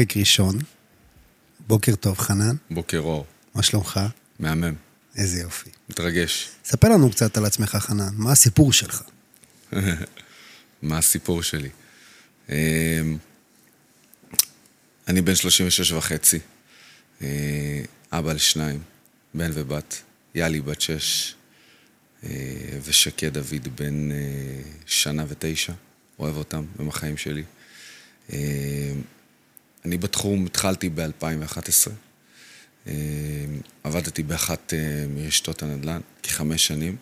פרק ראשון. בוקר טוב, חנן. בוקר אור. מה שלומך? מהמם. איזה יופי. מתרגש. ספר לנו קצת על עצמך, חנן. מה הסיפור שלך? מה הסיפור שלי? אמ, אני בן 36 וחצי, אה, אבא לשניים, בן ובת, יאלי בת שש, אה, ושקד דוד בן אה, שנה ותשע, אוהב אותם, הם החיים שלי. אני בתחום התחלתי ב-2011. עבדתי באחת מרשתות הנדל"ן כחמש שנים.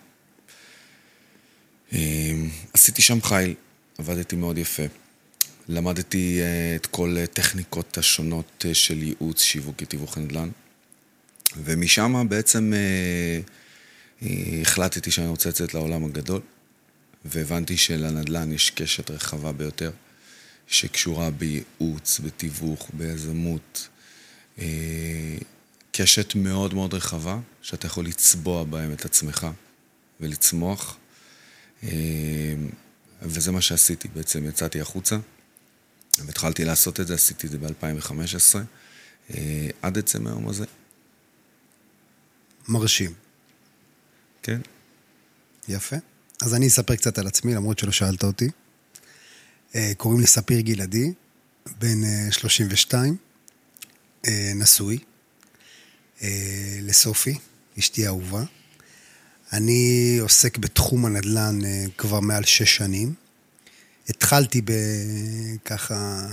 עשיתי שם חיל, עבדתי מאוד יפה. למדתי את כל טכניקות השונות של ייעוץ, שיווק ותיווך נדל"ן. ומשם בעצם אה, אה, החלטתי שאני רוצה לצאת לעולם הגדול, והבנתי שלנדל"ן יש קשת רחבה ביותר, שקשורה בייעוץ, בתיווך, ביזמות. אה, קשת מאוד מאוד רחבה, שאתה יכול לצבוע בהם את עצמך ולצמוח. אה, וזה מה שעשיתי בעצם, יצאתי החוצה והתחלתי לעשות את זה, עשיתי את זה ב-2015, אה, עד עצם היום הזה. מרשים. כן. יפה. אז אני אספר קצת על עצמי, למרות שלא שאלת אותי. אה, קוראים לי ספיר גלעדי, בן 32, אה, אה, נשוי, לסופי, אשתי האהובה. אני עוסק בתחום הנדל"ן כבר מעל שש שנים. התחלתי ככה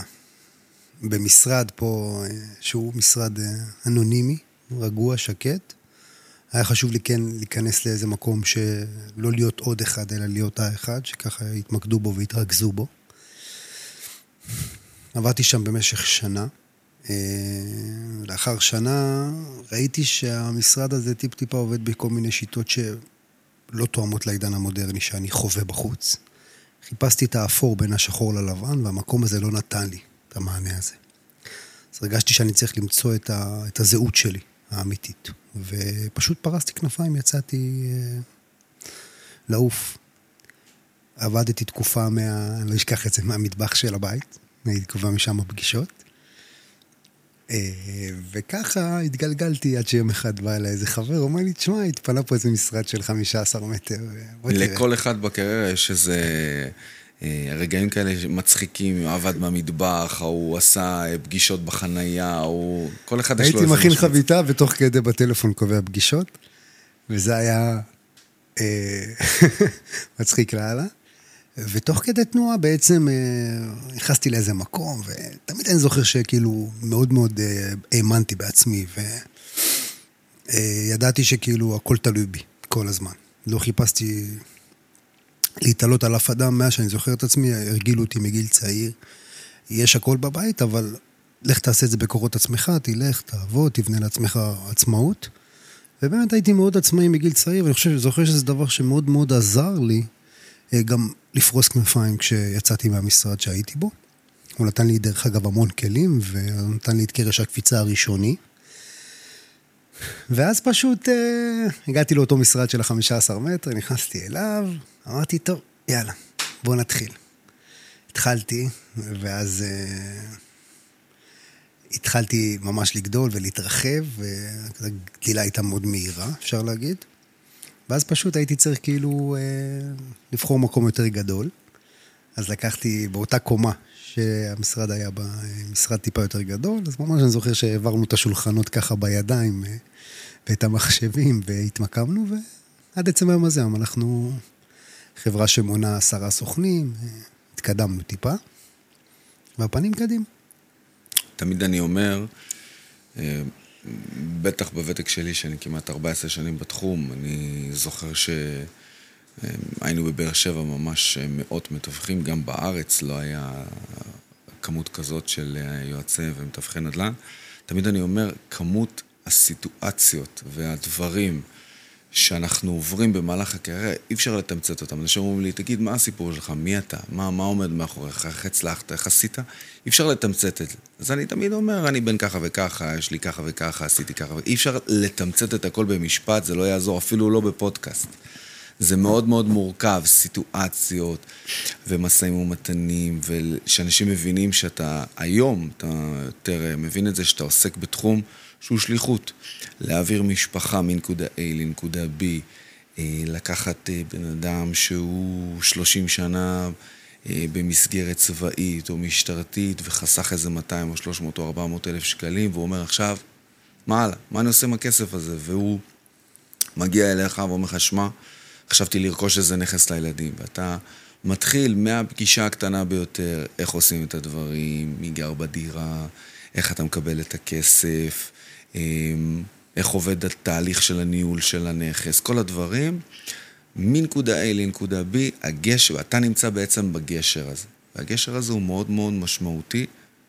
במשרד פה, שהוא משרד אנונימי, רגוע, שקט. היה חשוב לי כן להיכנס לאיזה מקום שלא להיות עוד אחד, אלא להיות האחד, שככה יתמקדו בו ויתרכזו בו. עבדתי שם במשך שנה. אה, לאחר שנה ראיתי שהמשרד הזה טיפ-טיפה עובד בכל מיני שיטות שלא תואמות לעידן המודרני שאני חווה בחוץ. חיפשתי את האפור בין השחור ללבן, והמקום הזה לא נתן לי את המענה הזה. אז הרגשתי שאני צריך למצוא את, ה, את הזהות שלי, האמיתית. ופשוט פרסתי כנפיים, יצאתי אה, לעוף. עבדתי תקופה מה... אני לא אשכח את זה, מהמטבח של הבית. הייתי קובע משם פגישות. אה, וככה התגלגלתי עד שיום אחד בא אליי איזה חבר, אומר לי, תשמע, התפנה פה איזה משרד של 15 מטר. לכל אחד בקריירה יש איזה אה, רגעים כאלה מצחיקים, הוא עבד במטבח, הוא עשה פגישות בחנייה, הוא... כל אחד יש לו... הייתי מכין חביתה ותוך כדי בטלפון קובע פגישות, וזה היה אה, מצחיק לאללה. ותוך כדי תנועה בעצם אה, נכנסתי לאיזה מקום, ותמיד אני זוכר שכאילו מאוד מאוד האמנתי בעצמי, וידעתי שכאילו הכל תלוי בי כל הזמן. לא חיפשתי להתעלות על אף אדם, מאז שאני זוכר את עצמי, הרגילו אותי מגיל צעיר. יש הכל בבית, אבל לך תעשה את זה בקורות עצמך, תלך, תעבוד, תבנה לעצמך עצמאות. ובאמת הייתי מאוד עצמאי מגיל צעיר, ואני חושב, זוכר שזה דבר שמאוד מאוד עזר לי אה, גם לפרוס כנפיים כשיצאתי מהמשרד שהייתי בו. הוא נתן לי, דרך אגב, המון כלים, ונתן לי את קרש הקפיצה הראשוני. ואז פשוט אה, הגעתי לאותו משרד של ה-15 מטר, נכנסתי אליו, אמרתי, טוב, יאללה, בוא נתחיל. התחלתי, ואז אה, התחלתי ממש לגדול ולהתרחב, והגדילה הייתה מאוד מהירה, אפשר להגיד. ואז פשוט הייתי צריך כאילו אה, לבחור מקום יותר גדול. אז לקחתי באותה קומה שהמשרד היה בה, משרד טיפה יותר גדול, אז ממש אני זוכר שהעברנו את השולחנות ככה בידיים אה, ואת המחשבים והתמקמנו, ועד עצם היום הזה אנחנו חברה שמונה עשרה סוכנים, התקדמנו טיפה, והפנים קדימה. תמיד אני אומר, אה, בטח בוותק שלי, שאני כמעט 14 שנים בתחום, אני זוכר שהיינו בבאר שבע ממש מאות מתווכים, גם בארץ לא היה כמות כזאת של יועצי ומתווכי נדל"ן. תמיד אני אומר, כמות הסיטואציות והדברים שאנחנו עוברים במהלך הקריירה, אי אפשר לתמצת אותם. אנשים אומרים לי, תגיד, מה הסיפור שלך? מי אתה? מה, מה עומד מאחוריך? איך הצלחת? איך עשית? אי אפשר לתמצת את זה. אז אני תמיד אומר, אני בן ככה וככה, יש לי ככה וככה, עשיתי ככה. אי אפשר לתמצת את הכל במשפט, זה לא יעזור, אפילו לא בפודקאסט. זה מאוד מאוד מורכב, סיטואציות ומשאים ומתנים, ושאנשים מבינים שאתה היום, אתה יותר מבין את זה, שאתה עוסק בתחום שהוא שליחות. להעביר משפחה מנקודה A לנקודה B, אה, לקחת אה, בן אדם שהוא 30 שנה אה, במסגרת צבאית או משטרתית וחסך איזה 200 או 300 או 400 אלף שקלים, והוא אומר עכשיו, מה הלאה? מה אני עושה עם הכסף הזה? והוא מגיע אליך ואומר לך, שמע, חשבתי לרכוש איזה נכס לילדים, ואתה מתחיל מהפגישה הקטנה ביותר, איך עושים את הדברים, מי גר בדירה, איך אתה מקבל את הכסף, אמ, איך עובד התהליך של הניהול של הנכס, כל הדברים, מנקודה A לנקודה B, הגשר, אתה נמצא בעצם בגשר הזה. והגשר הזה הוא מאוד מאוד משמעותי,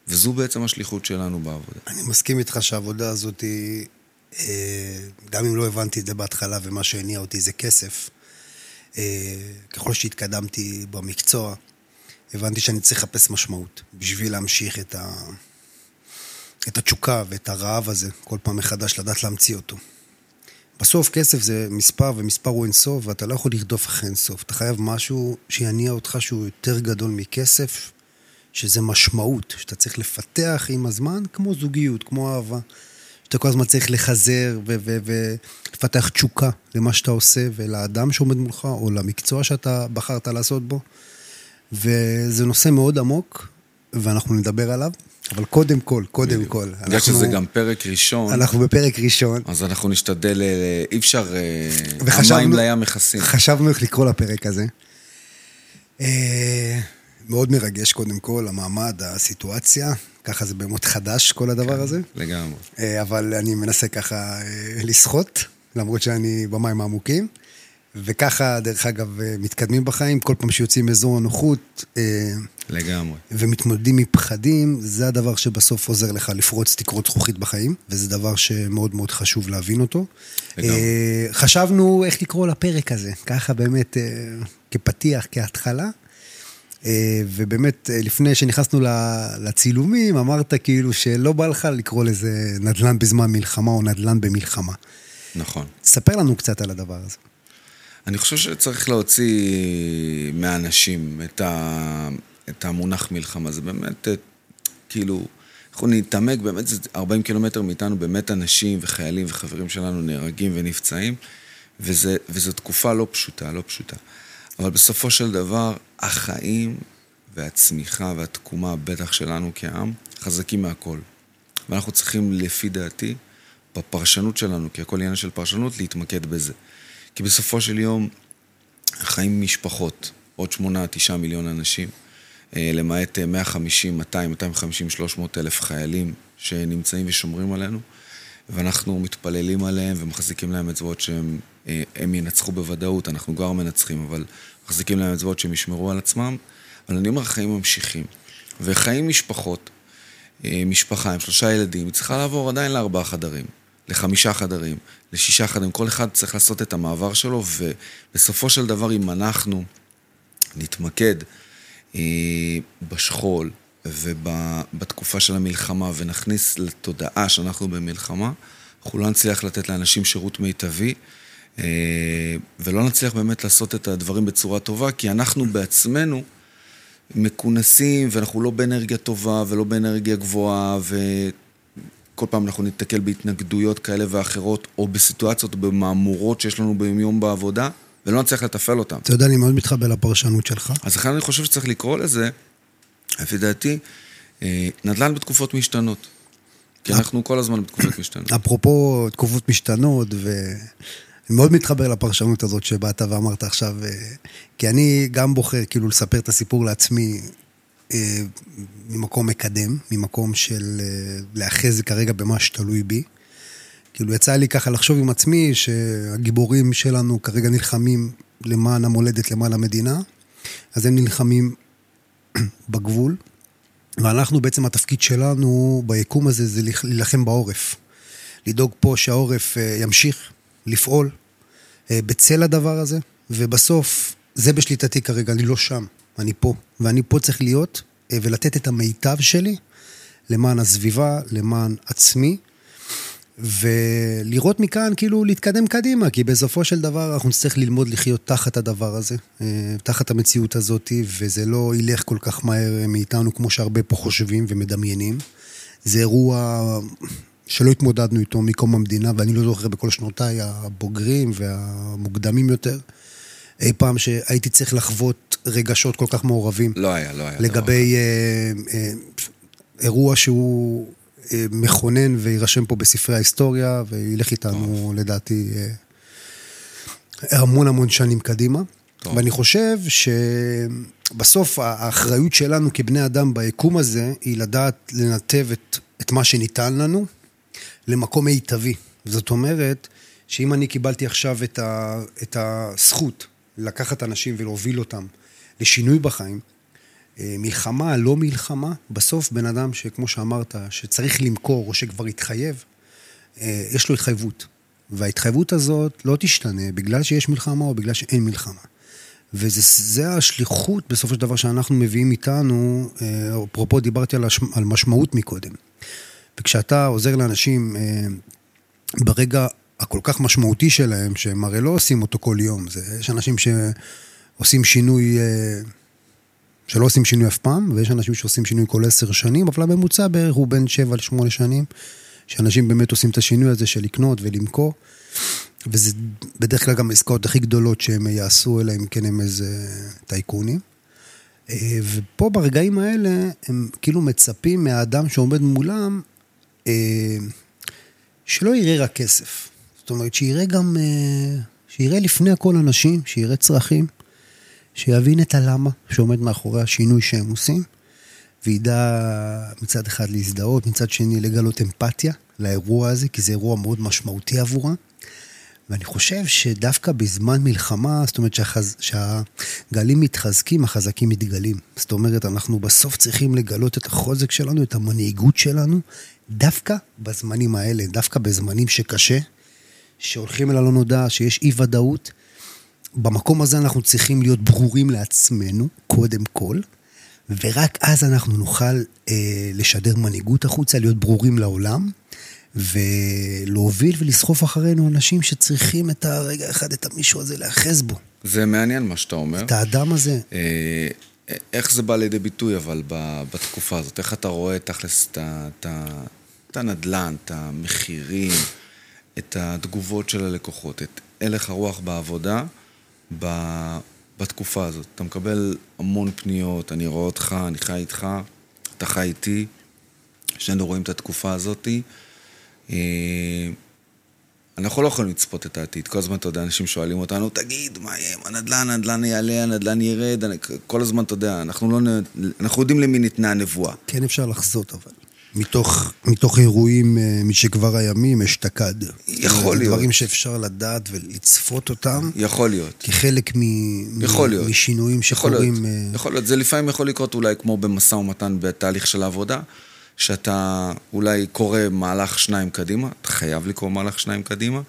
וזו בעצם השליחות שלנו בעבודה. אני מסכים איתך שהעבודה הזאת היא, אה, גם אם לא הבנתי את זה בהתחלה ומה שהניע אותי זה כסף, אה, ככל שהתקדמתי במקצוע, הבנתי שאני צריך לחפש משמעות בשביל להמשיך את, ה... את התשוקה ואת הרעב הזה, כל פעם מחדש לדעת להמציא אותו. בסוף כסף זה מספר, ומספר הוא אינסוף, ואתה לא יכול לרדוף אחרי אינסוף. אתה חייב משהו שיניע אותך שהוא יותר גדול מכסף, שזה משמעות, שאתה צריך לפתח עם הזמן, כמו זוגיות, כמו אהבה. שאתה כל הזמן צריך לחזר ולפתח תשוקה למה שאתה עושה ולאדם שעומד מולך, או למקצוע שאתה בחרת לעשות בו. וזה נושא מאוד עמוק, ואנחנו נדבר עליו. אבל קודם כל, קודם כל. בגלל שזה גם פרק ראשון. אנחנו בפרק ראשון. אז אנחנו נשתדל, אה, אי אפשר, אה, המים לים מכסים. חשבנו איך לקרוא לפרק הזה. אה, מאוד מרגש קודם כל, המעמד, הסיטואציה. ככה זה באמת חדש, כל הדבר כן, הזה. לגמרי. אבל אני מנסה ככה לשחות, למרות שאני במים העמוקים. וככה, דרך אגב, מתקדמים בחיים, כל פעם שיוצאים מאזור הנוחות. לגמרי. ומתמודדים מפחדים, זה הדבר שבסוף עוזר לך לפרוץ תקרות זכוכית בחיים, וזה דבר שמאוד מאוד חשוב להבין אותו. לגמרי. אה, חשבנו איך לקרוא לפרק הזה, ככה באמת, אה, כפתיח, כהתחלה. אה, ובאמת, לפני שנכנסנו לצילומים, אמרת כאילו שלא בא לך לקרוא לזה נדל"ן בזמן מלחמה או נדל"ן במלחמה. נכון. ספר לנו קצת על הדבר הזה. אני חושב שצריך להוציא מהאנשים את, ה... את המונח מלחמה. זה באמת, אה, כאילו, אנחנו נתעמק, באמת זה 40 קילומטר מאיתנו, באמת אנשים וחיילים וחברים שלנו נהרגים ונפצעים, וזה, וזו תקופה לא פשוטה, לא פשוטה. אבל בסופו של דבר, החיים והצמיחה והתקומה, בטח שלנו כעם, חזקים מהכל. ואנחנו צריכים, לפי דעתי, בפרשנות שלנו, כי הכל עניין של פרשנות, להתמקד בזה. כי בסופו של יום, חיים משפחות, עוד שמונה, תשעה מיליון אנשים, למעט 150, 200, 250, 300 אלף חיילים שנמצאים ושומרים עלינו, ואנחנו מתפללים עליהם ומחזיקים להם אצבעות שהם אה, ינצחו בוודאות, אנחנו כבר מנצחים, אבל מחזיקים להם אצבעות שהם ישמרו על עצמם, אבל אני אומר, החיים ממשיכים. וחיים משפחות, אה, משפחה עם שלושה ילדים, היא צריכה לעבור עדיין לארבעה חדרים, לחמישה חדרים, לשישה חדרים, כל אחד צריך לעשות את המעבר שלו, ובסופו של דבר, אם אנחנו נתמקד אה, בשכול ובתקופה של המלחמה ונכניס לתודעה שאנחנו במלחמה, אנחנו לא נצליח לתת לאנשים שירות מיטבי אה, ולא נצליח באמת לעשות את הדברים בצורה טובה, כי אנחנו בעצמנו מכונסים ואנחנו לא באנרגיה טובה ולא באנרגיה גבוהה וכל פעם אנחנו ניתקל בהתנגדויות כאלה ואחרות או בסיטואציות במהמורות שיש לנו ביום בעבודה. ולא נצליח לתפעל אותם. אתה יודע, אני מאוד מתחבר לפרשנות שלך. אז לכן אני חושב שצריך לקרוא לזה, לפי דעתי, אה, נדל"ן בתקופות משתנות. כי אנחנו כל הזמן בתקופות משתנות. אפרופו תקופות משתנות, ואני מאוד מתחבר לפרשנות הזאת שבאת ואמרת עכשיו, אה, כי אני גם בוחר כאילו לספר את הסיפור לעצמי אה, ממקום מקדם, ממקום של להאחז כרגע במה שתלוי בי. כאילו יצא לי ככה לחשוב עם עצמי שהגיבורים שלנו כרגע נלחמים למען המולדת, למען המדינה, אז הם נלחמים בגבול, ואנחנו בעצם התפקיד שלנו ביקום הזה זה להילחם בעורף. לדאוג פה שהעורף אה, ימשיך לפעול אה, בצל הדבר הזה, ובסוף זה בשליטתי כרגע, אני לא שם, אני פה, ואני פה צריך להיות אה, ולתת את המיטב שלי למען הסביבה, למען עצמי. ולראות מכאן, כאילו, להתקדם קדימה, כי בסופו של דבר אנחנו נצטרך ללמוד לחיות תחת הדבר הזה, אה, תחת המציאות הזאת, וזה לא ילך כל כך מהר מאיתנו כמו שהרבה פה חושבים ומדמיינים. זה אירוע שלא התמודדנו איתו מקום המדינה, ואני לא זוכר בכל שנותיי הבוגרים והמוקדמים יותר, אי פעם שהייתי צריך לחוות רגשות כל כך מעורבים. לא היה, לא היה. לגבי לא אה, אה, אירוע שהוא אה, מכונן ויירשם פה בספרי ההיסטוריה, וילך איתנו, טוב. לדעתי, אה, המון המון שנים קדימה. טוב. ואני חושב שבסוף האחריות שלנו כבני אדם ביקום הזה, היא לדעת לנתב את, את מה שניתן לנו למקום מיטבי. זאת אומרת, שאם אני קיבלתי עכשיו את, ה, את הזכות לקחת אנשים ולהוביל אותם לשינוי בחיים, מלחמה, לא מלחמה, בסוף בן אדם שכמו שאמרת, שצריך למכור או שכבר התחייב, אה, יש לו התחייבות. וההתחייבות הזאת לא תשתנה בגלל שיש מלחמה או בגלל שאין מלחמה. וזה השליחות בסופו של דבר שאנחנו מביאים איתנו, אה, אפרופו דיברתי על, השמ, על משמעות מקודם. וכשאתה עוזר לאנשים ברגע הכל כך משמעותי שלהם, שהם הרי לא עושים אותו כל יום, זה, יש אנשים שעושים שינוי שלא עושים שינוי אף פעם, ויש אנשים שעושים שינוי כל עשר שנים, אבל הממוצע בערך הוא בין שבע לשמונה שנים, שאנשים באמת עושים את השינוי הזה של לקנות ולמכור, וזה בדרך כלל גם העסקאות הכי גדולות שהם יעשו, אלא אם כן הם איזה טייקונים. אה, ופה ברגעים האלה, הם כאילו מצפים מהאדם שעומד מולם, אה, שלא יראה רק כסף. זאת אומרת, שיראה גם, אה, שיראה לפני הכל אנשים, שיראה צרכים. שיבין את הלמה שעומד מאחורי השינוי שהם עושים, וידע מצד אחד להזדהות, מצד שני לגלות אמפתיה לאירוע הזה, כי זה אירוע מאוד משמעותי עבורם. ואני חושב שדווקא בזמן מלחמה, זאת אומרת שהחז... שהגלים מתחזקים, החזקים מתגלים. זאת אומרת, אנחנו בסוף צריכים לגלות את החוזק שלנו, את המנהיגות שלנו, דווקא בזמנים האלה, דווקא בזמנים שקשה, שהולכים אל הלא נודע, שיש אי ודאות, במקום הזה אנחנו צריכים להיות ברורים לעצמנו, קודם כל, ורק אז אנחנו נוכל אה, לשדר מנהיגות החוצה, להיות ברורים לעולם, ולהוביל ולסחוף אחרינו אנשים שצריכים את הרגע אחד, את המישהו הזה, להאחז בו. זה מעניין מה שאתה אומר. את האדם הזה. אה, איך זה בא לידי ביטוי, אבל, בתקופה הזאת? איך אתה רואה תכלס את הנדל"ן, את המחירים, את התגובות של הלקוחות, את הלך הרוח בעבודה? ב... בתקופה הזאת. אתה מקבל המון פניות, אני רואה אותך, אני חי איתך, אתה חי איתי, שנינו רואים את התקופה הזאת. אה, אנחנו לא יכולים לצפות את העתיד. כל הזמן, אתה יודע, אנשים שואלים אותנו, תגיד, מה יהיה, הנדל"ן, הנדל"ן יעלה, הנדל"ן ירד, כל הזמן, אתה יודע, אנחנו לא... אנחנו יודעים למי ניתנה הנבואה. כן אפשר לחזות, אבל. מתוך, מתוך אירועים אה, משכבר הימים אשתקד. יכול להיות. דברים שאפשר לדעת ולצפות אותם. יכול להיות. כחלק מ, יכול להיות. משינויים שקורים. יכול להיות. יכול להיות. זה לפעמים יכול לקרות אולי כמו במשא ומתן בתהליך של העבודה, שאתה אולי קורא מהלך שניים קדימה, אתה חייב לקרוא מהלך שניים קדימה,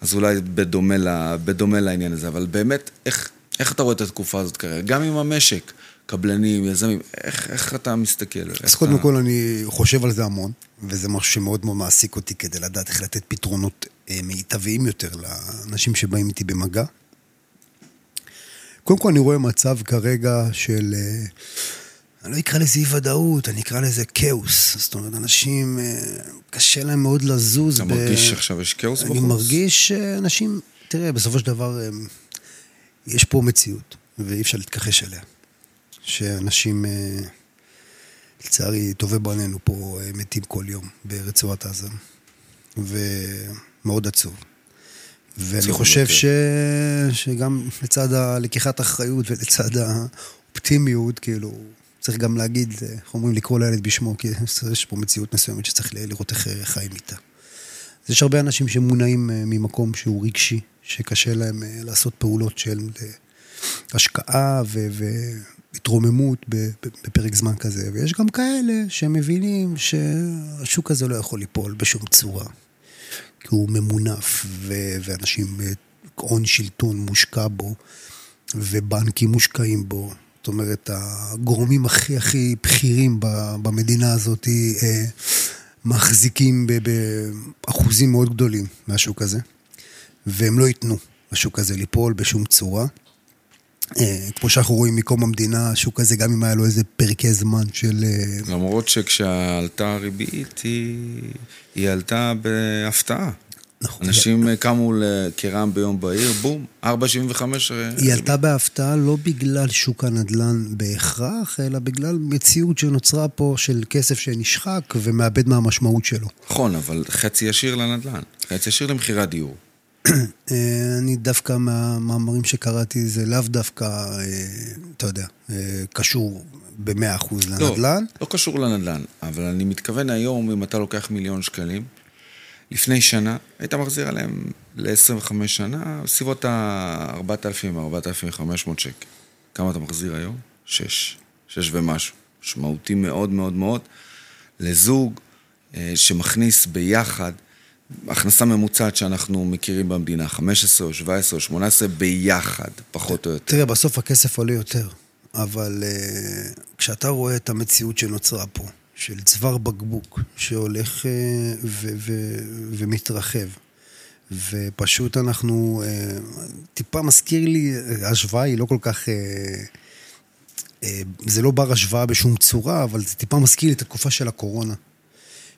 אז אולי בדומה, לה, בדומה לעניין הזה. אבל באמת, איך, איך אתה רואה את התקופה הזאת כרגע? גם עם המשק. קבלנים, יזמים, איך, איך אתה מסתכל? אז קודם אתה... כל אני חושב על זה המון, וזה משהו שמאוד מאוד מעסיק אותי כדי לדעת איך לתת פתרונות אה, מיטביים יותר לאנשים שבאים איתי במגע. קודם כל אני רואה מצב כרגע של, אה, אני לא אקרא לזה אי ודאות, אני אקרא לזה כאוס. זאת אומרת, אנשים, אה, קשה להם מאוד לזוז. אתה ב... מרגיש שעכשיו יש כאוס בחוץ? אני מרגיש שאנשים, תראה, בסופו של דבר, יש פה מציאות, ואי אפשר להתכחש אליה. שאנשים, אה, לצערי, טובי בנינו פה אה, מתים כל יום ברצועת עזה, ומאוד עצוב. ואני חושב ש... שגם לצד לקיחת האחריות ולצד האופטימיות, כאילו, צריך גם להגיד, איך אומרים, לקרוא לילד בשמו, כי יש פה מציאות מסוימת שצריך לראות איך חיים איתה. אז יש הרבה אנשים שמונעים אה, ממקום שהוא רגשי, שקשה להם לעשות פעולות של השקעה ו- התרוממות בפרק זמן כזה, ויש גם כאלה שמבינים שהשוק הזה לא יכול ליפול בשום צורה, כי הוא ממונף, ו- ואנשים, הון שלטון מושקע בו, ובנקים מושקעים בו. זאת אומרת, הגורמים הכי הכי בכירים במדינה הזאת אה, מחזיקים באחוזים מאוד גדולים מהשוק הזה, והם לא ייתנו לשוק הזה ליפול בשום צורה. אה, כמו שאנחנו רואים מקום המדינה, השוק הזה, גם אם היה לו איזה פרקי זמן של... אה, למרות שכשעלתה הריבית, היא, היא עלתה בהפתעה. נכון. אנשים yeah. קמו כרעם ביום בהיר, בום, 4.75. היא עלתה בהפתעה לא בגלל שוק הנדל"ן בהכרח, אלא בגלל מציאות שנוצרה פה של כסף שנשחק ומאבד מהמשמעות שלו. נכון, אבל חצי ישיר לנדל"ן, חצי ישיר למחירי הדיור. אה, אני דווקא מהמאמרים שקראתי, זה לאו דווקא, אה, אתה יודע, אה, קשור במאה אחוז לא, לנדל"ן. לא, לא קשור לנדל"ן, אבל אני מתכוון היום, אם אתה לוקח מיליון שקלים, לפני שנה, היית מחזיר עליהם ל-25 שנה, בסביבות ה-4,000, 4,500 שקל. כמה אתה מחזיר היום? 6. 6 ומשהו. משמעותי מאוד מאוד מאוד. לזוג שמכניס ביחד הכנסה ממוצעת שאנחנו מכירים במדינה, 15 או 17 או 18 ביחד, פחות או יותר. תראה, בסוף הכסף עולה יותר, אבל uh, כשאתה רואה את המציאות שנוצרה פה, של צוואר בקבוק שהולך uh, ומתרחב, ופשוט אנחנו, uh, טיפה מזכיר לי, ההשוואה היא לא כל כך... Uh, זה לא בר השוואה בשום צורה, אבל זה טיפה מזכיר לי את התקופה של הקורונה.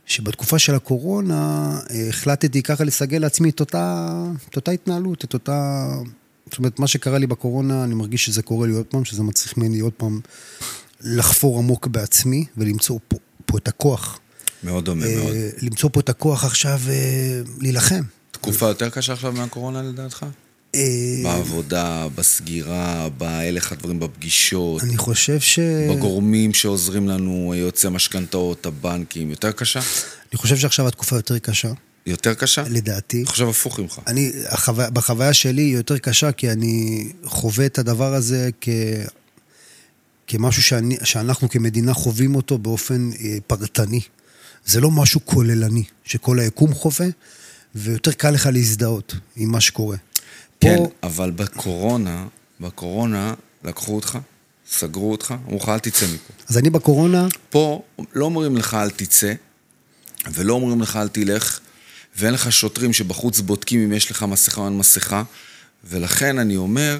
שבתקופה של הקורונה אה, החלטתי ככה לסגל לעצמי את אותה, את אותה התנהלות, את אותה... זאת אומרת, מה שקרה לי בקורונה, אני מרגיש שזה קורה לי עוד פעם, שזה מצריך ממני עוד פעם לחפור עמוק בעצמי ולמצוא פה, פה את הכוח. מאוד דומה, אה, מאוד. למצוא פה את הכוח עכשיו אה, להילחם. תקופה יותר קשה עכשיו מהקורונה לדעתך? אה, בעבודה, בסגירה, בהלך הדברים בפגישות. אני חושב ש... בגורמים שעוזרים לנו, יוצאי משכנתאות, הבנקים, יותר קשה? אני חושב שעכשיו התקופה יותר קשה. יותר קשה? לדעתי. אני חושב הפוך ממך. אני, החו... בחוויה שלי היא יותר קשה, כי אני חווה את הדבר הזה כ... כמשהו שאני, שאנחנו כמדינה חווים אותו באופן אה, פרטני. זה לא משהו כוללני, שכל היקום חווה, ויותר קל לך להזדהות עם מה שקורה. כן, פה... אבל בקורונה, בקורונה לקחו אותך, סגרו אותך, אמרו לך אל תצא מפה. אז אני בקורונה... פה לא אומרים לך אל תצא, ולא אומרים לך אל תלך, ואין לך שוטרים שבחוץ בודקים אם יש לך מסכה או אין מסכה, ולכן אני אומר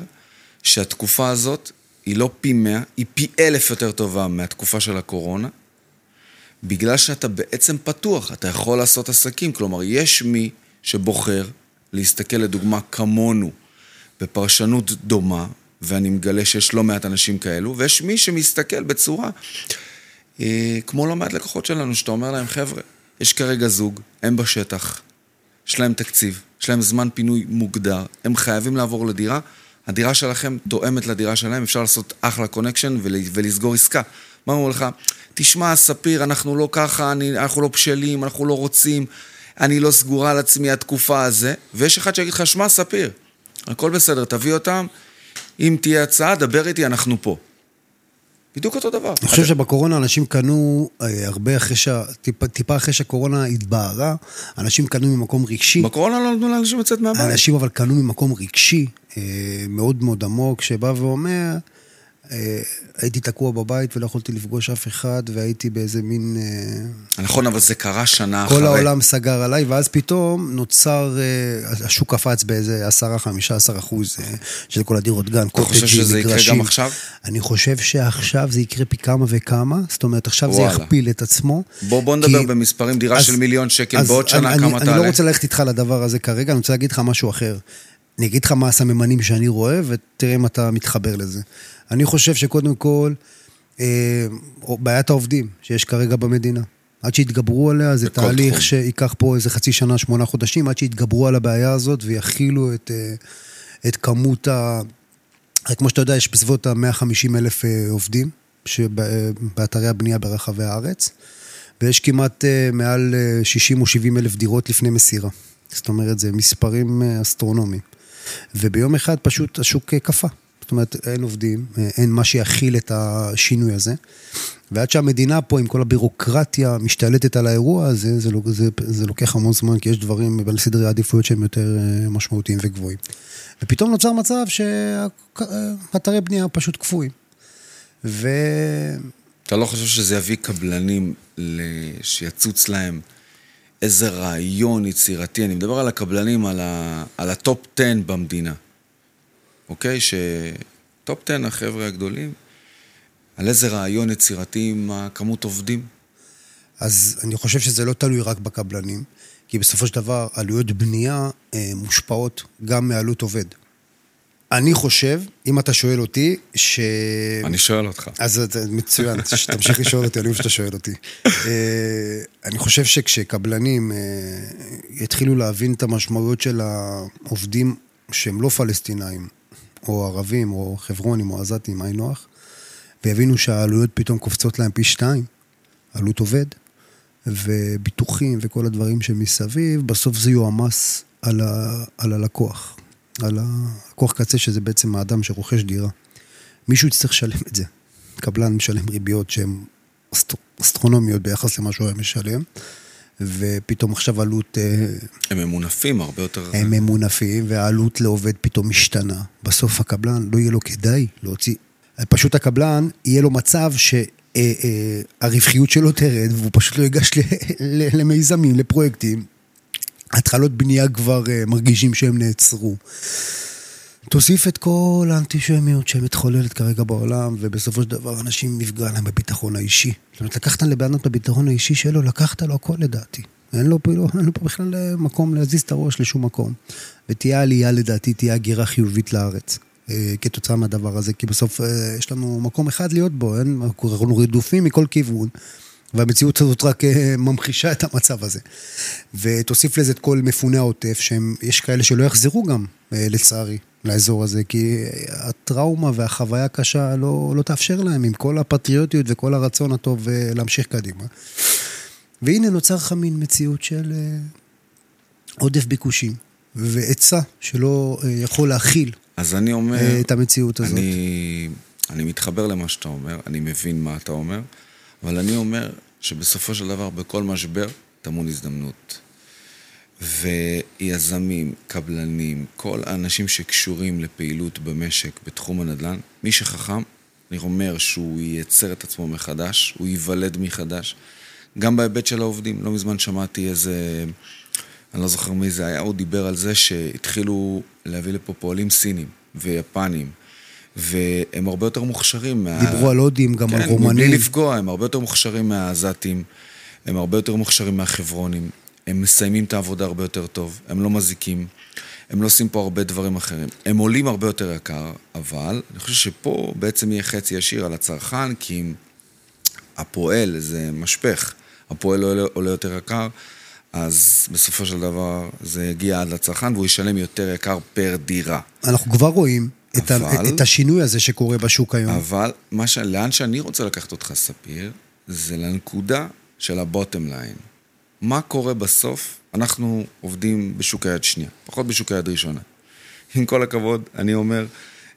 שהתקופה הזאת היא לא פי מאה, היא פי אלף יותר טובה מהתקופה של הקורונה, בגלל שאתה בעצם פתוח, אתה יכול לעשות עסקים, כלומר, יש מי שבוחר להסתכל לדוגמה כמונו בפרשנות דומה, ואני מגלה שיש לא מעט אנשים כאלו, ויש מי שמסתכל בצורה אה, כמו לא מעט לקוחות שלנו, שאתה אומר להם, חבר'ה, יש כרגע זוג, הם בשטח, יש להם תקציב, יש להם זמן פינוי מוגדר, הם חייבים לעבור לדירה, הדירה שלכם תואמת לדירה שלהם, אפשר לעשות אחלה קונקשן ולסגור עסקה. מה אומרים לך? תשמע, ספיר, אנחנו לא ככה, אני, אנחנו לא בשלים, אנחנו לא רוצים, אני לא סגורה על עצמי התקופה הזה, ויש אחד שיגיד לך, שמע, ספיר, הכל בסדר, תביא אותם, אם תהיה הצעה, דבר איתי, אנחנו פה. בדיוק אותו דבר. אני חושב שבקורונה אנשים קנו אה, הרבה אחרי ש... טיפה, טיפה אחרי שהקורונה התבהרה, אנשים קנו ממקום רגשי. בקורונה לא נתנו לאנשים לצאת מהבית. אנשים אבל קנו ממקום רגשי אה, מאוד מאוד עמוק, שבא ואומר, הייתי תקוע בבית ולא יכולתי לפגוש אף אחד, והייתי באיזה מין... אה, נכון, אבל זה קרה שנה כל אחרי. כל העולם סגר עליי, ואז פתאום נוצר, אה, השוק קפץ באיזה 10-15 אחוז, של כל הדירות גן, קוטג'ים, מגרשים. אתה חושב שזה יקרה גם עכשיו? אני חושב שעכשיו זה יקרה פי כמה וכמה, זאת אומרת, עכשיו וואלה. זה יכפיל את עצמו. בוא, בוא נדבר כי... במספרים, דירה אז, של מיליון שקל, בעוד שנה אני, כמה תעלה? אני לא רוצה ללכת איתך לדבר הזה כרגע, אני רוצה להגיד לך משהו אחר. אני אגיד לך מה הסממנים שאני רואה, ותראה אם אתה מתחבר לזה. אני חושב שקודם כל, אה, בעיית העובדים שיש כרגע במדינה. עד שיתגברו עליה, זה תהליך תחום. שייקח פה איזה חצי שנה, שמונה חודשים, עד שיתגברו על הבעיה הזאת ויכילו את, אה, את כמות ה... כמו שאתה יודע, יש בסביבות ה-150 אלף אה, עובדים באתרי הבנייה ברחבי הארץ, ויש כמעט אה, מעל 60 או 70 אלף דירות לפני מסירה. זאת אומרת, זה מספרים אסטרונומיים. וביום אחד פשוט השוק קפא. זאת אומרת, אין עובדים, אין מה שיכיל את השינוי הזה. ועד שהמדינה פה, עם כל הבירוקרטיה, משתלטת על האירוע הזה, זה, זה, זה לוקח המון זמן, כי יש דברים בסדרי העדיפויות שהם יותר אה, משמעותיים וגבוהים. ופתאום נוצר מצב שאתרי בנייה פשוט קפואים. ו... אתה לא חושב שזה יביא קבלנים שיצוץ להם איזה רעיון יצירתי, אני מדבר על הקבלנים, על, ה, על הטופ 10 במדינה, אוקיי? שטופ 10, החבר'ה הגדולים, על איזה רעיון יצירתי עם הכמות עובדים. אז אני חושב שזה לא תלוי רק בקבלנים, כי בסופו של דבר עלויות בנייה אה, מושפעות גם מעלות עובד. אני חושב, אם אתה שואל אותי, ש... אני שואל אותך. אז מצוין, תמשיך לשאול אותי, אני אוהב שאתה שואל אותי. אה, אני חושב שכשקבלנים אה, יתחילו להבין את המשמעויות של העובדים שהם לא פלסטינאים, או ערבים, או חברונים, או עזתים, היינו נוח, ויבינו שהעלויות פתאום קופצות להם פי שתיים, עלות עובד, וביטוחים וכל הדברים שמסביב, בסוף זה יועמס על, ה, על הלקוח, על הלקוח קצה, שזה בעצם האדם שרוכש דירה. מישהו יצטרך לשלם את זה. קבלן משלם ריביות שהן אסטרונומיות ביחס למה שהוא היה משלם, ופתאום עכשיו עלות... אה, הם ממונפים הרבה יותר... הם ממונפים, והעלות לעובד פתאום משתנה. בסוף הקבלן, לא יהיה לו כדאי להוציא... פשוט הקבלן, יהיה לו מצב ש... אה, אה, הרווחיות שלו תרד, והוא פשוט לא ייגש למיזמים, לפרויקטים. התחלות בנייה כבר מרגישים שהם נעצרו. תוסיף את כל האנטישמיות שמתחוללת כרגע בעולם, ובסופו של דבר אנשים נפגע להם בביטחון האישי. זאת אומרת, לקחת לבן אדם את הביטחון האישי שלו, לקחת לו הכל לדעתי. אין לו, לא, אין לו פה בכלל מקום להזיז את הראש לשום מקום. ותהיה עלייה לדעתי, תהיה הגירה חיובית לארץ. אה, כתוצאה מהדבר הזה, כי בסוף אה, יש לנו מקום אחד להיות בו, אין? אנחנו רדופים מכל כיוון. והמציאות הזאת רק אה, ממחישה את המצב הזה. ותוסיף לזה את כל מפוני העוטף, שיש כאלה שלא יחזרו גם, לצערי, לאזור הזה, כי הטראומה והחוויה הקשה לא, לא תאפשר להם, עם כל הפטריוטיות וכל הרצון הטוב להמשיך קדימה. והנה נוצר לך מין מציאות של עודף ביקושים, והיצע שלא יכול להכיל אז אני אומר... אה, את המציאות הזאת. אני, אני מתחבר למה שאתה אומר, אני מבין מה אתה אומר, אבל אני אומר שבסופו של דבר בכל משבר טמון הזדמנות. ויזמים, קבלנים, כל האנשים שקשורים לפעילות במשק בתחום הנדל"ן, מי שחכם, אני אומר שהוא ייצר את עצמו מחדש, הוא ייוולד מחדש, גם בהיבט של העובדים. לא מזמן שמעתי איזה אני לא זוכר מי זה היה, הוא דיבר על זה שהתחילו להביא לפה פועלים סינים ויפנים, והם הרבה יותר מוכשרים מה... דיברו על הודים, גם כן, על רומנים. כן, מבלי לפגוע, הם הרבה יותר מוכשרים מהעזתים, הם הרבה יותר מוכשרים מהחברונים, הם מסיימים את העבודה הרבה יותר טוב, הם לא מזיקים, הם לא עושים פה הרבה דברים אחרים. הם עולים הרבה יותר יקר, אבל אני חושב שפה בעצם יהיה חצי ישיר על הצרכן, כי אם הפועל זה משפך, הפועל עולה, עולה יותר יקר. אז בסופו של דבר זה יגיע עד לצרכן והוא ישלם יותר יקר פר דירה. אנחנו כבר רואים אבל, את, ה, את השינוי הזה שקורה בשוק היום. אבל ש, לאן שאני רוצה לקחת אותך, ספיר, זה לנקודה של הבוטם ליין. מה קורה בסוף? אנחנו עובדים בשוק היד שנייה, פחות בשוק היד ראשונה. עם כל הכבוד, אני אומר,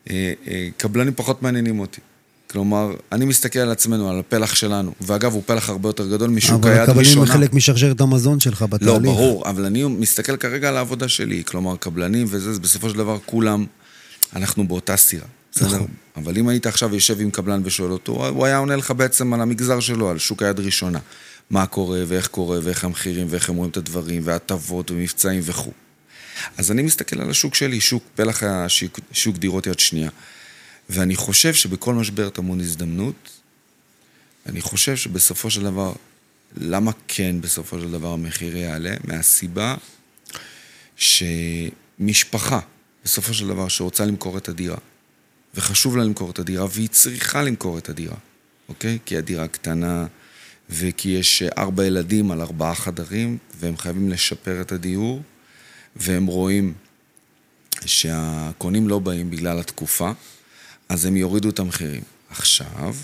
אה, אה, קבלנים פחות מעניינים אותי. כלומר, אני מסתכל על עצמנו, על הפלח שלנו, ואגב, הוא פלח הרבה יותר גדול משוק היד ראשונה. אבל הקבלנים הם חלק משרשרת המזון שלך בתהליך. לא, ברור, אבל אני מסתכל כרגע על העבודה שלי, כלומר, קבלנים וזה, בסופו של דבר כולם, אנחנו באותה סירה. בסדר? נכון. אבל אם היית עכשיו יושב עם קבלן ושואל אותו, הוא היה עונה לך בעצם על המגזר שלו, על שוק היד ראשונה. מה קורה, ואיך קורה, ואיך המחירים, ואיך הם רואים את הדברים, והטבות, ומבצעים וכו'. אז אני מסתכל על השוק שלי, שוק פלח השוק, שוק דירות יד שנייה. ואני חושב שבכל משבר טמון הזדמנות. אני חושב שבסופו של דבר, למה כן בסופו של דבר המחיר יעלה? מהסיבה שמשפחה, בסופו של דבר, שרוצה למכור את הדירה, וחשוב לה למכור את הדירה, והיא צריכה למכור את הדירה, אוקיי? כי הדירה קטנה, וכי יש ארבע ילדים על ארבעה חדרים, והם חייבים לשפר את הדיור, והם רואים שהקונים לא באים בגלל התקופה, אז הם יורידו את המחירים. עכשיו,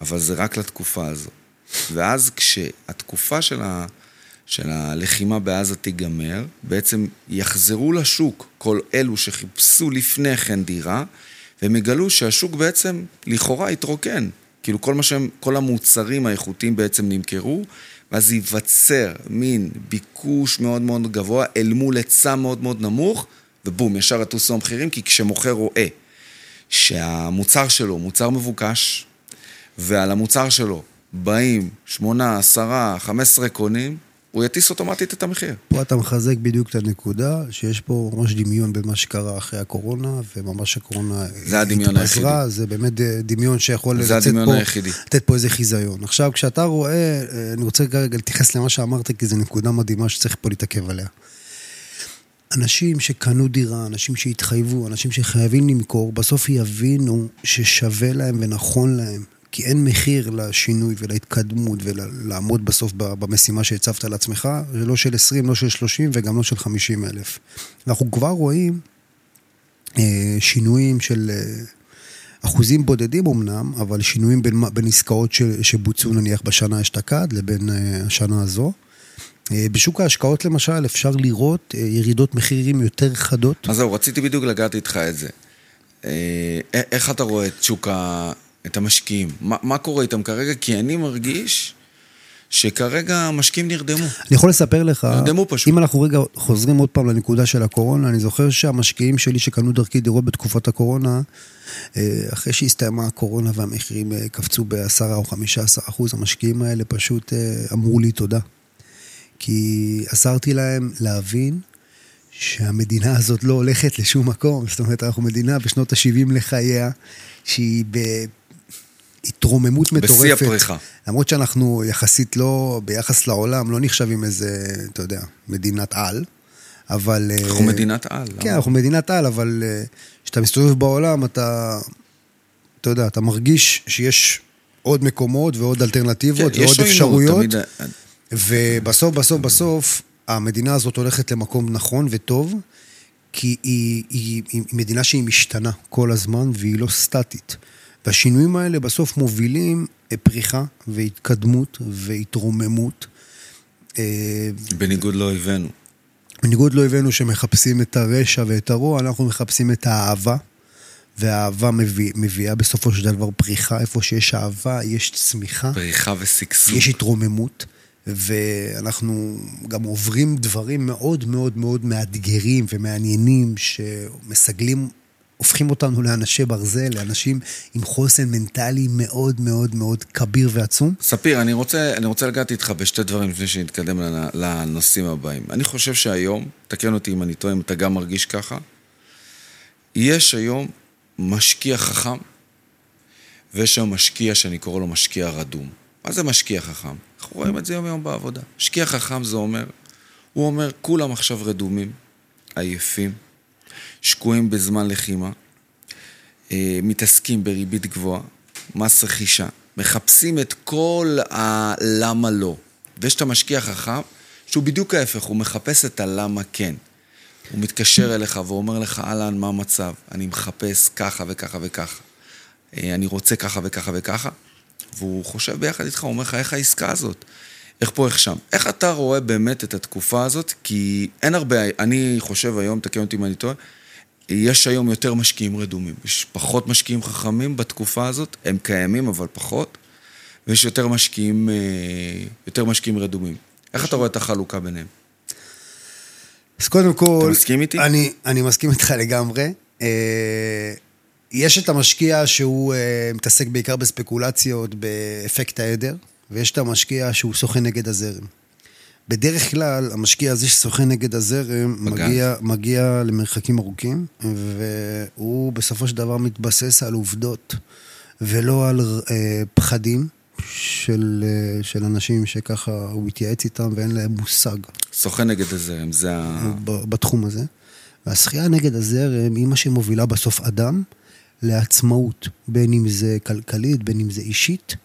אבל זה רק לתקופה הזו. ואז כשהתקופה של, ה, של הלחימה בעזה תיגמר, בעצם יחזרו לשוק כל אלו שחיפשו לפני כן דירה, והם יגלו שהשוק בעצם לכאורה התרוקן. כאילו כל, שהם, כל המוצרים האיכותיים בעצם נמכרו, ואז ייווצר מין ביקוש מאוד מאוד גבוה אל מול היצע מאוד מאוד נמוך, ובום, ישר יטוסו המחירים, כי כשמוכר רואה שהמוצר שלו מוצר מבוקש, ועל המוצר שלו באים שמונה, עשרה, חמש עשרה קונים, הוא יטיס אוטומטית את המחיר. פה אתה מחזק בדיוק את הנקודה, שיש פה ממש דמיון בין מה שקרה אחרי הקורונה, וממש הקורונה זה הדמיון היחידי. זה באמת דמיון שיכול זה לצאת פה, היחידי. לתת פה איזה חיזיון. עכשיו, כשאתה רואה, אה, אני רוצה כרגע להתייחס למה שאמרת, כי זו נקודה מדהימה שצריך פה להתעכב עליה. אנשים שקנו דירה, אנשים שהתחייבו, אנשים שחייבים למכור, בסוף יבינו ששווה להם ונכון להם כי אין מחיר לשינוי ולהתקדמות ולעמוד בסוף במשימה שהצבת לעצמך, זה לא של 20, לא של 30 וגם לא של 50 אלף. אנחנו כבר רואים אה, שינויים של אה, אחוזים בודדים אמנם, אבל שינויים בין, בין עסקאות ש, שבוצעו נניח בשנה אשתקד לבין אה, השנה הזו. בשוק ההשקעות למשל אפשר לראות ירידות מחירים יותר חדות. אז זהו, רציתי בדיוק לגעת איתך את זה. איך אתה רואה את שוק ה... את המשקיעים? מה, מה קורה איתם כרגע? כי אני מרגיש שכרגע המשקיעים נרדמו. אני יכול לספר לך, נרדמו פשוט. אם אנחנו רגע חוזרים עוד פעם לנקודה של הקורונה, אני זוכר שהמשקיעים שלי שקנו דרכי דירות בתקופת הקורונה, אה, אחרי שהסתיימה הקורונה והמחירים אה, קפצו ב-10 או 15 אחוז, המשקיעים האלה פשוט אה, אמרו לי תודה. כי עזרתי להם להבין שהמדינה הזאת לא הולכת לשום מקום. זאת אומרת, אנחנו מדינה בשנות ה-70 לחייה, שהיא התרוממות מטורפת. בשיא הפריחה. למרות שאנחנו יחסית לא, ביחס לעולם, לא נחשבים איזה, אתה יודע, מדינת על, אבל... אנחנו uh, מדינת על. כן, למה? אנחנו מדינת על, אבל אה, כשאתה מסתובב בעולם, אתה, אתה יודע, אתה מרגיש שיש עוד מקומות ועוד אלטרנטיבות כן, ועוד אפשרויות. תמיד... ובסוף, בסוף, בסוף, המדינה הזאת הולכת למקום נכון וטוב, כי היא, היא, היא, היא מדינה שהיא משתנה כל הזמן והיא לא סטטית. והשינויים האלה בסוף מובילים פריחה והתקדמות והתרוממות. אה, בניגוד לאויבינו. בניגוד לאויבינו שמחפשים את הרשע ואת הרוע, אנחנו מחפשים את האהבה. והאהבה מביא, מביאה בסופו של דבר פריחה, איפה שיש אהבה, יש צמיחה. פריחה ושגשוג. יש התרוממות, ואנחנו גם עוברים דברים מאוד מאוד מאוד מאתגרים ומעניינים, שמסגלים הופכים אותנו לאנשי ברזל, לאנשים עם חוסן מנטלי מאוד מאוד מאוד כביר ועצום. ספיר, אני רוצה, אני רוצה לגעת איתך בשתי דברים לפני שנתקדם לנושאים הבאים. אני חושב שהיום, תקן אותי אם אני טועה, אם אתה גם מרגיש ככה, יש היום משקיע חכם, ויש היום משקיע שאני קורא לו משקיע רדום. מה זה משקיע חכם? אנחנו רואים את זה יום יום בעבודה. משקיע חכם זה אומר, הוא אומר, כולם עכשיו רדומים, עייפים, שקועים בזמן לחימה, אה, מתעסקים בריבית גבוהה, מס רכישה, מחפשים את כל הלמה לא. ויש את המשקיע החכם, שהוא בדיוק ההפך, הוא מחפש את הלמה כן. הוא מתקשר אליך ואומר לך, אהלן, מה המצב? אני מחפש ככה וככה וככה. אה, אני רוצה ככה וככה וככה. והוא חושב ביחד איתך, הוא אומר לך, איך העסקה הזאת? איך פה, איך שם. איך אתה רואה באמת את התקופה הזאת? כי אין הרבה, אני חושב היום, תקן אותי אם אני טועה, יש היום יותר משקיעים רדומים. יש פחות משקיעים חכמים בתקופה הזאת, הם קיימים אבל פחות, ויש יותר משקיעים, אה, יותר משקיעים רדומים. איך אתה רואה את החלוקה ביניהם? אז קודם כל... אתה מסכים איתי? אני, אני מסכים איתך לגמרי. אה, יש את המשקיע שהוא אה, מתעסק בעיקר בספקולציות, באפקט העדר, ויש את המשקיע שהוא סוכן נגד הזרם. בדרך כלל, המשקיע הזה שסוכן נגד הזרם, מגיע, מגיע למרחקים ארוכים, והוא בסופו של דבר מתבסס על עובדות, ולא על אה, פחדים של, אה, של אנשים שככה הוא מתייעץ איתם ואין להם מושג. סוכן נגד הזרם, זה ה... בתחום הזה. והשחייה נגד הזרם היא מה שמובילה בסוף אדם לעצמאות, בין אם זה כלכלית, בין אם זה אישית.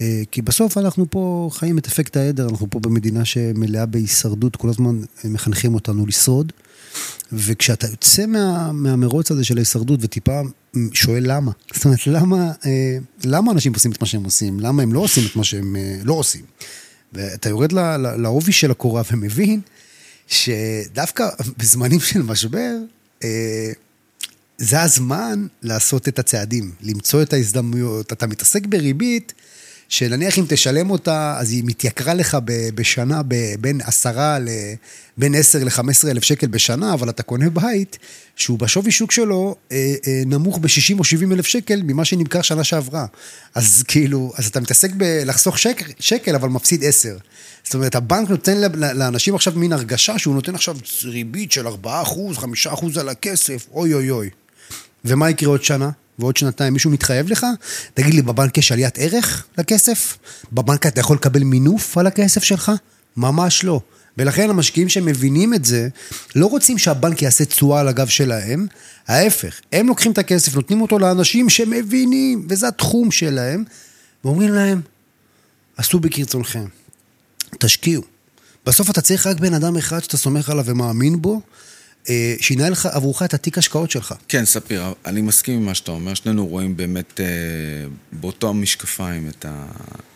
אה, כי בסוף אנחנו פה חיים את אפקט העדר, אנחנו פה במדינה שמלאה בהישרדות, כל הזמן מחנכים אותנו לשרוד. וכשאתה יוצא מה, מהמרוץ הזה של ההישרדות וטיפה שואל למה, זאת אומרת, למה, אה, למה אנשים עושים את מה שהם עושים? למה הם לא עושים את מה שהם אה, לא עושים? ואתה יורד לעובי של הקורה ומבין שדווקא בזמנים של משבר, זה הזמן לעשות את הצעדים, למצוא את ההזדמנויות. אתה מתעסק בריבית, שנניח אם תשלם אותה, אז היא מתייקרה לך בשנה בין עשרה ל... בין עשר ל-15 אלף שקל בשנה, אבל אתה קונה בית שהוא בשווי שוק שלו אה, אה, נמוך ב-60 או 70 אלף שקל ממה שנמכר שנה שעברה. אז כאילו, אז אתה מתעסק בלחסוך שקל, שקל אבל מפסיד עשר. זאת אומרת, הבנק נותן לאנשים עכשיו מין הרגשה שהוא נותן עכשיו ריבית של 4 אחוז, 5 אחוז על הכסף, אוי אוי אוי. ומה יקרה עוד שנה? ועוד שנתיים מישהו מתחייב לך? תגיד לי, בבנק יש עליית ערך לכסף? בבנק אתה יכול לקבל מינוף על הכסף שלך? ממש לא. ולכן המשקיעים שמבינים את זה, לא רוצים שהבנק יעשה תשואה על הגב שלהם, ההפך, הם לוקחים את הכסף, נותנים אותו לאנשים שמבינים, וזה התחום שלהם, ואומרים להם, עשו בכרצונכם, תשקיעו. בסוף אתה צריך רק בן אדם אחד שאתה סומך עליו ומאמין בו, אה, שינהל לך עבורך את התיק השקעות שלך. כן, ספיר, אני מסכים עם מה שאתה אומר, שנינו רואים באמת אה, באותו המשקפיים את, ה,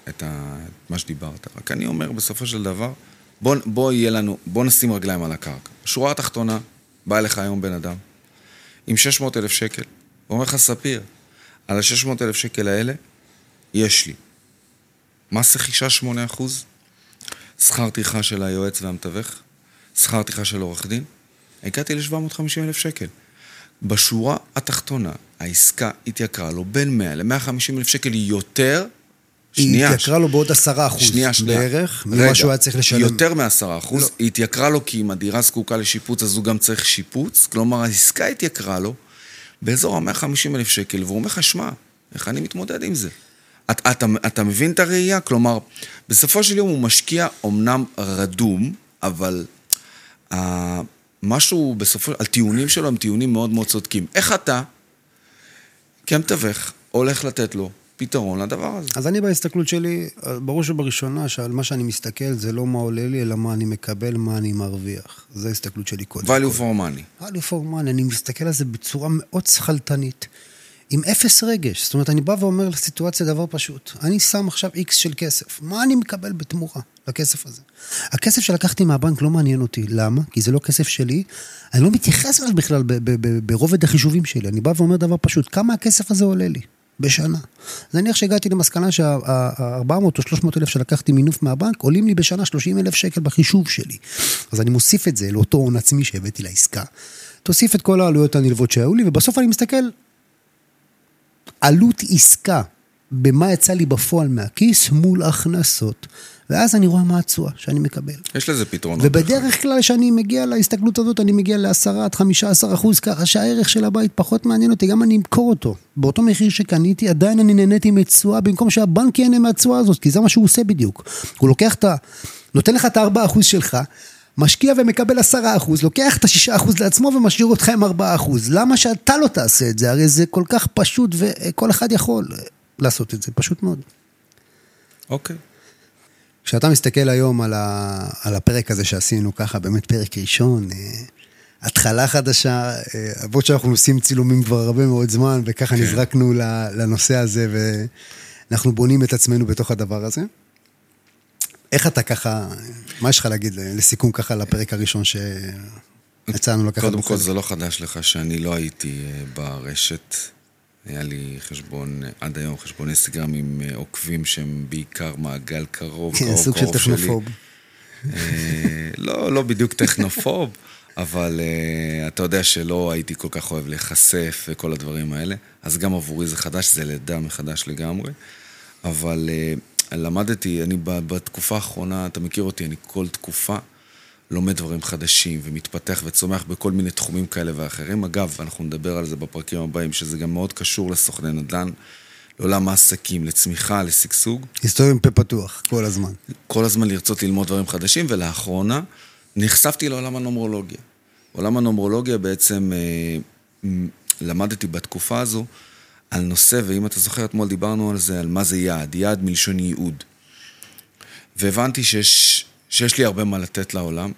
את, ה, את מה שדיברת. רק אני אומר, בסופו של דבר, בוא, בוא יהיה לנו, בוא נשים רגליים על הקרקע. בשורה התחתונה, בא אליך היום בן אדם עם 600 אלף שקל, ואומר לך, ספיר, על ה-600 אלף שקל האלה, יש לי מס רכישה 8%, שכר טרחה של היועץ והמתווך, שכר טרחה של עורך דין, הגעתי ל-750 אלף שקל. בשורה התחתונה, העסקה התייקרה לו בין 100 ל-150 אלף שקל יותר. שנייה. היא התייקרה לו בעוד עשרה אחוז. שנייה, שנייה. בערך, ממה שהוא היה צריך לשלם. יותר מעשרה אחוז. לא. היא התייקרה לו כי אם הדירה זקוקה לשיפוץ, אז הוא גם צריך שיפוץ. כלומר, העסקה התייקרה לו באזור ה-150 אלף שקל, והוא אומר לך, שמע, איך אני מתמודד עם זה? אתה, אתה, אתה מבין את הראייה? כלומר, בסופו של יום הוא משקיע אומנם רדום, אבל משהו בסופו, של... הטיעונים שלו הם טיעונים מאוד מאוד צודקים. איך אתה, כמתווך, הולך לתת לו פתרון לדבר הזה? אז אני בהסתכלות שלי, בראש ובראשונה, שעל מה שאני מסתכל זה לא מה עולה לי, אלא מה אני מקבל, מה אני מרוויח. זו ההסתכלות שלי קודם value for money. value for money, אני מסתכל על זה בצורה מאוד שכלתנית. עם אפס רגש. זאת אומרת, אני בא ואומר לסיטואציה דבר פשוט. אני שם עכשיו איקס של כסף. מה אני מקבל בתמורה לכסף הזה? הכסף שלקחתי מהבנק לא מעניין אותי. למה? כי זה לא כסף שלי. אני לא מתייחס אליו בכלל ברובד החישובים שלי. אני בא ואומר דבר פשוט, כמה הכסף הזה עולה לי? בשנה. נניח שהגעתי למסקנה שה-400 או 300 אלף שלקחתי מינוף מהבנק, עולים לי בשנה 30 אלף שקל בחישוב שלי. אז אני מוסיף את זה לאותו הון עצמי שהבאתי לעסקה. תוסיף את כל העלויות הנלוות שהיו לי, ובסוף אני מסתכל, עלות עסקה במה יצא לי בפועל מהכיס מול הכנסות. ואז אני רואה מה התשואה שאני מקבל. יש לזה פתרונות. ובדרך כלל כשאני מגיע להסתכלות הזאת, אני מגיע לעשרה עד חמישה עשר אחוז, ככה שהערך של הבית פחות מעניין אותי, גם אני אמכור אותו. באותו מחיר שקניתי, עדיין אני נהניתי מתשואה, במקום שהבנק ייהנה מהתשואה הזאת, כי זה מה שהוא עושה בדיוק. הוא לוקח את ה... נותן לך את הארבעה אחוז שלך, משקיע ומקבל עשרה אחוז, לוקח את השישה אחוז לעצמו ומשאיר אותך עם ארבעה אחוז. למה שאתה לא תעשה את זה? הרי זה כל כך פשוט וכל אחד יכול לעשות את זה, פשוט מאוד. אוקיי. Okay. כשאתה מסתכל היום על, ה, על הפרק הזה שעשינו ככה, באמת פרק ראשון, אה, התחלה חדשה, אה, למרות שאנחנו עושים צילומים כבר הרבה מאוד זמן, וככה okay. כן. נזרקנו לנושא הזה, ואנחנו בונים את עצמנו בתוך הדבר הזה. איך אתה ככה, מה יש לך להגיד לסיכום ככה לפרק הראשון שיצאנו לקחת קודם כל, זה לא חדש לך שאני לא הייתי אה, ברשת. היה לי חשבון, עד היום חשבון אינסטגרם עם אה, עוקבים שהם בעיקר מעגל קרוב, כן, קרוב, סוג של טכנופוב. אה, לא, לא בדיוק טכנופוב, אבל אתה יודע שלא הייתי כל כך אוהב להיחשף וכל הדברים האלה. אז גם עבורי זה חדש, זה לידה מחדש לגמרי. אבל למדתי, אני בתקופה האחרונה, אתה מכיר אותי, אני כל תקופה לומד דברים חדשים ומתפתח וצומח בכל מיני תחומים כאלה ואחרים. אגב, אנחנו נדבר על זה בפרקים הבאים, שזה גם מאוד קשור לסוכני נדל"ן, לעולם העסקים, לצמיחה, לשגשוג. היסטוריה עם פה פתוח, כל הזמן. כל הזמן לרצות ללמוד דברים חדשים, ולאחרונה נחשפתי לעולם הנומרולוגיה. עולם הנומרולוגיה בעצם אה, למדתי בתקופה הזו על נושא, ואם אתה זוכר, אתמול דיברנו על זה, על מה זה יעד, יעד מלשון ייעוד. והבנתי שיש, שיש לי הרבה מה לתת לעולם,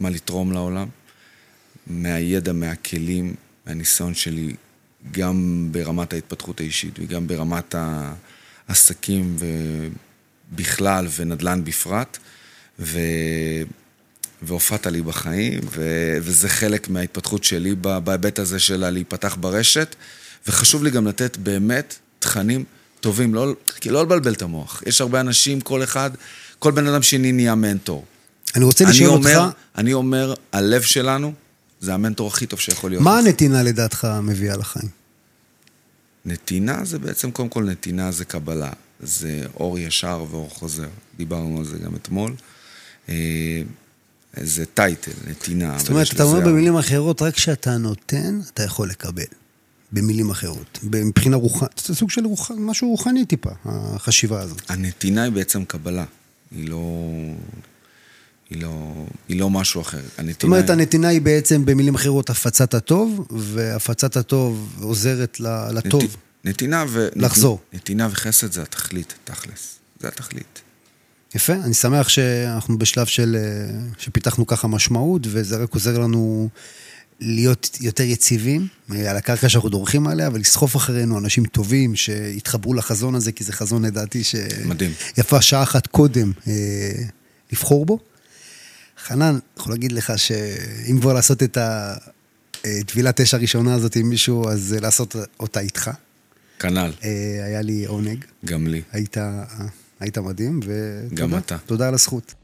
מה לתרום לעולם, מהידע, מהכלים, מהניסיון שלי, גם ברמת ההתפתחות האישית וגם ברמת העסקים ובכלל ונדל"ן בפרט. ו... והופעת לי בחיים, ו... וזה חלק מההתפתחות שלי בהיבט הזה של להיפתח ברשת. וחשוב לי גם לתת באמת תכנים טובים, לא, כי לא לבלבל את המוח. יש הרבה אנשים, כל אחד, כל בן אדם שני נהיה מנטור. אני רוצה אני לשאול אומר, אותך, אני אומר, הלב שלנו זה המנטור הכי טוב שיכול להיות. מה לך. הנתינה לדעתך מביאה לחיים? נתינה זה בעצם, קודם כל נתינה זה קבלה. זה אור ישר ואור חוזר. דיברנו על זה גם אתמול. אה, זה טייטל, נתינה. זאת אומרת, אתה אומר במילים אחרות, רק כשאתה נותן, אתה יכול לקבל. במילים אחרות. מבחינה רוחנית, זה סוג של רוח... משהו רוחני טיפה, החשיבה הזאת. הנתינה היא בעצם קבלה. היא לא... היא לא, היא לא משהו אחר. הנתינה זאת אומרת, הנתינה היא בעצם, במילים אחרות, הפצת הטוב, והפצת הטוב עוזרת ל- לטוב. נת- נתינה ו... לחזור. נתינה וחסד זה התכלית, תכלס. זה התכלית. יפה, אני שמח שאנחנו בשלב של... אה, שפיתחנו ככה משמעות, וזה רק עוזר לנו להיות יותר יציבים אה, על הקרקע שאנחנו דורכים עליה, ולסחוף אחרינו אנשים טובים שיתחברו לחזון הזה, כי זה חזון לדעתי ש... מדהים. יפה שעה אחת קודם אה, לבחור בו. חנן, אני יכול להגיד לך שאם כבר לעשות את הטבילת אש הראשונה הזאת עם מישהו, אז אה, לעשות אותה איתך. כנ"ל, אה, היה לי עונג. גם לי. היית, היית מדהים, ותודה. גם אתה. תודה על הזכות.